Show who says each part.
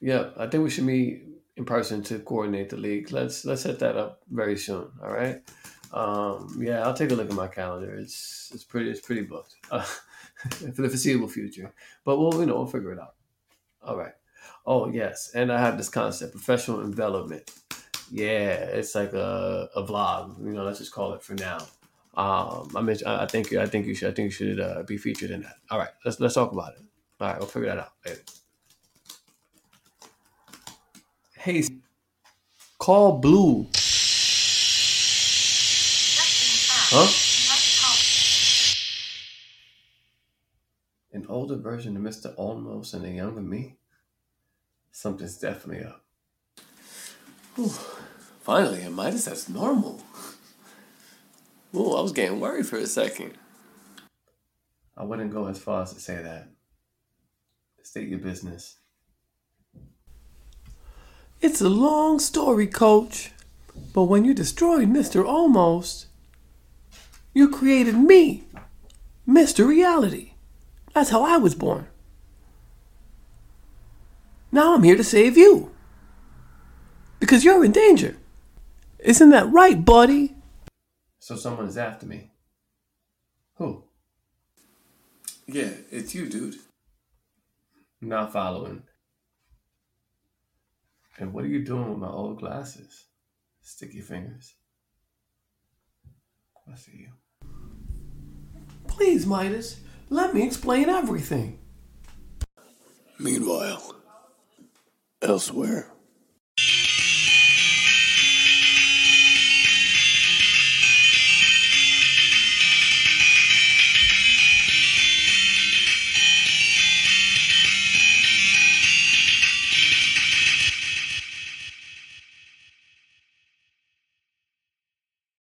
Speaker 1: Yeah, I think we should meet in person to coordinate the league. Let's let's set that up very soon. All right. Um, yeah, I'll take a look at my calendar. It's it's pretty it's pretty booked uh, for the foreseeable future. But we'll you know we'll figure it out. All right. Oh yes, and I have this concept: professional envelopment. Yeah, it's like a, a vlog. You know, let's just call it for now. Um, I mean, I think I think you should I think you should uh, be featured in that. All right, let's let's talk about it. All right, we'll figure that out later. Hey, call Blue. Huh? An older version of Mr. Almost and a younger me? Something's definitely up. Whew. Finally, a Midas that's normal. Ooh, I was getting worried for a second. I wouldn't go as far as to say that. State your business. It's a long story, coach. But when you destroyed Mr. Almost, you created me, Mr. Reality. That's how I was born. Now I'm here to save you. Because you're in danger. Isn't that right, buddy? So someone is after me. Who? Yeah, it's you, dude. Not following. And what are you doing with my old glasses? Sticky fingers. I see you. Please, Midas, let me explain everything.
Speaker 2: Meanwhile, elsewhere.